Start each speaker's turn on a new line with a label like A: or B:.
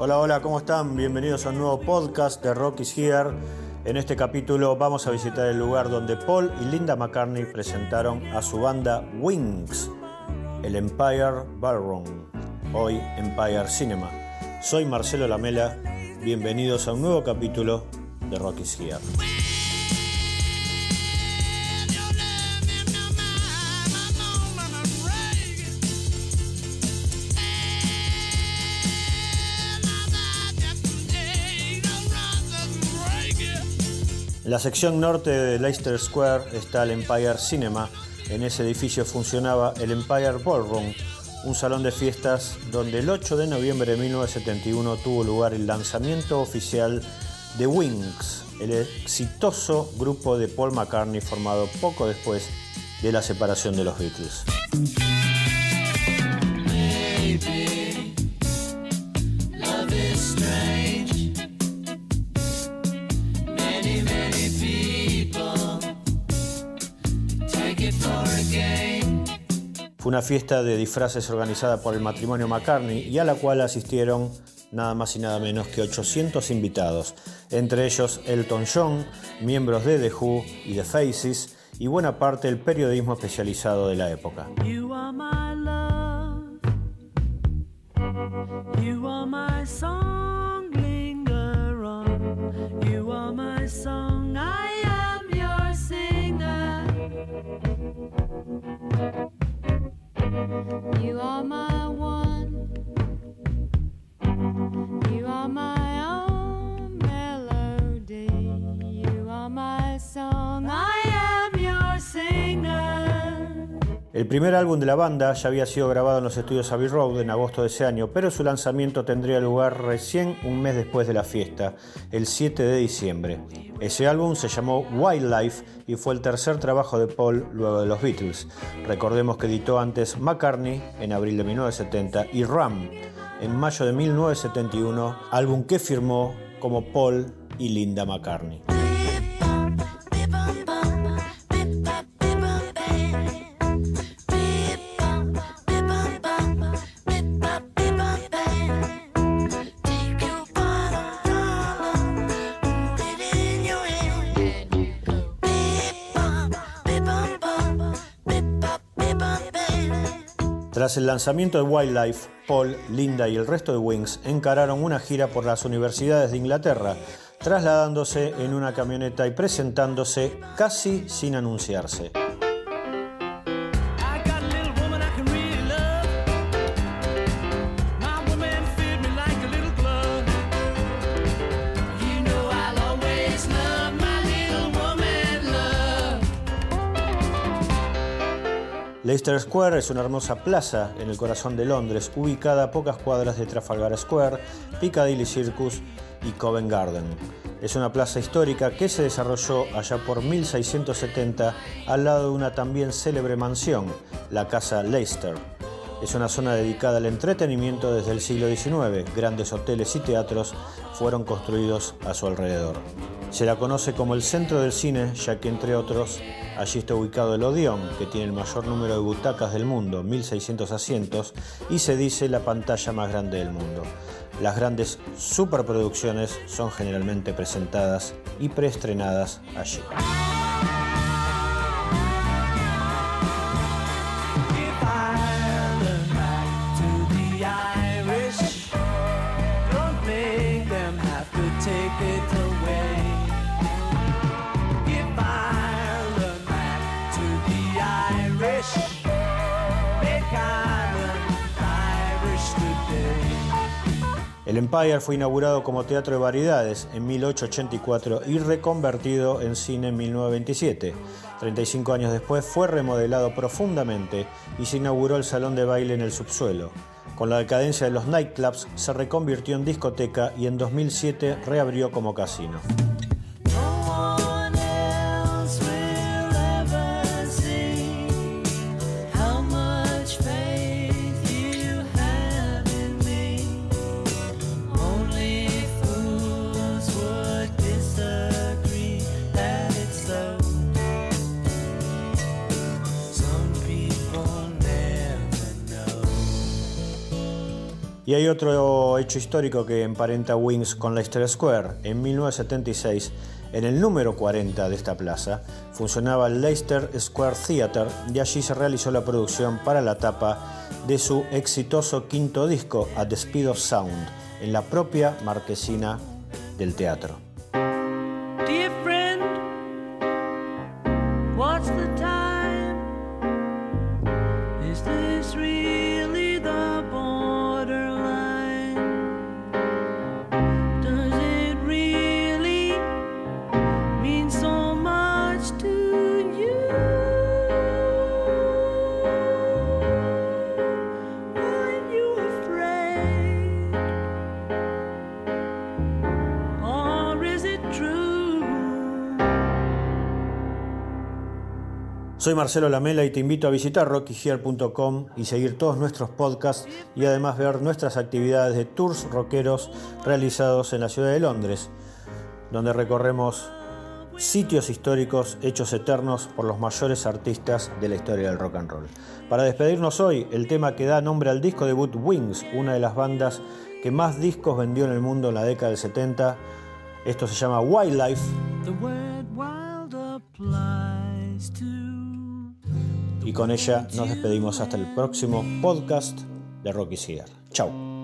A: Hola, hola, ¿cómo están? Bienvenidos a un nuevo podcast de Rock is Here. En este capítulo vamos a visitar el lugar donde Paul y Linda McCartney presentaron a su banda Wings, el Empire Ballroom, hoy Empire Cinema. Soy Marcelo Lamela, bienvenidos a un nuevo capítulo de Rock is Here. En la sección norte de Leicester Square está el Empire Cinema. En ese edificio funcionaba el Empire Ballroom, un salón de fiestas donde el 8 de noviembre de 1971 tuvo lugar el lanzamiento oficial de Wings, el exitoso grupo de Paul McCartney formado poco después de la separación de los Beatles. Una fiesta de disfraces organizada por el matrimonio McCartney y a la cual asistieron nada más y nada menos que 800 invitados, entre ellos Elton John, miembros de The Who y The Faces y buena parte del periodismo especializado de la época. You are my one. You are my El primer álbum de la banda ya había sido grabado en los estudios Abbey Road en agosto de ese año, pero su lanzamiento tendría lugar recién un mes después de la fiesta, el 7 de diciembre. Ese álbum se llamó Wildlife y fue el tercer trabajo de Paul luego de los Beatles. Recordemos que editó antes McCartney en abril de 1970 y Ram en mayo de 1971, álbum que firmó como Paul y Linda McCartney. Tras el lanzamiento de Wildlife, Paul, Linda y el resto de Wings encararon una gira por las universidades de Inglaterra, trasladándose en una camioneta y presentándose casi sin anunciarse. Leicester Square es una hermosa plaza en el corazón de Londres, ubicada a pocas cuadras de Trafalgar Square, Piccadilly Circus y Covent Garden. Es una plaza histórica que se desarrolló allá por 1670 al lado de una también célebre mansión, la Casa Leicester. Es una zona dedicada al entretenimiento desde el siglo XIX. Grandes hoteles y teatros fueron construidos a su alrededor. Se la conoce como el centro del cine, ya que entre otros allí está ubicado el Odeón, que tiene el mayor número de butacas del mundo, 1600 asientos, y se dice la pantalla más grande del mundo. Las grandes superproducciones son generalmente presentadas y preestrenadas allí. Empire fue inaugurado como teatro de variedades en 1884 y reconvertido en cine en 1927. 35 años después fue remodelado profundamente y se inauguró el salón de baile en el subsuelo. Con la decadencia de los nightclubs se reconvirtió en discoteca y en 2007 reabrió como casino. Y hay otro hecho histórico que emparenta Wings con Leicester Square. En 1976, en el número 40 de esta plaza, funcionaba el Leicester Square Theatre y allí se realizó la producción para la tapa de su exitoso quinto disco, A the Speed of Sound, en la propia marquesina del teatro. Soy Marcelo Lamela y te invito a visitar rockyhere.com y seguir todos nuestros podcasts y además ver nuestras actividades de tours rockeros realizados en la ciudad de Londres, donde recorremos sitios históricos hechos eternos por los mayores artistas de la historia del rock and roll. Para despedirnos hoy, el tema que da nombre al disco debut Wings, una de las bandas que más discos vendió en el mundo en la década del 70. Esto se llama Wildlife. Y con ella nos despedimos hasta el próximo podcast de Rocky Cigar. Chao.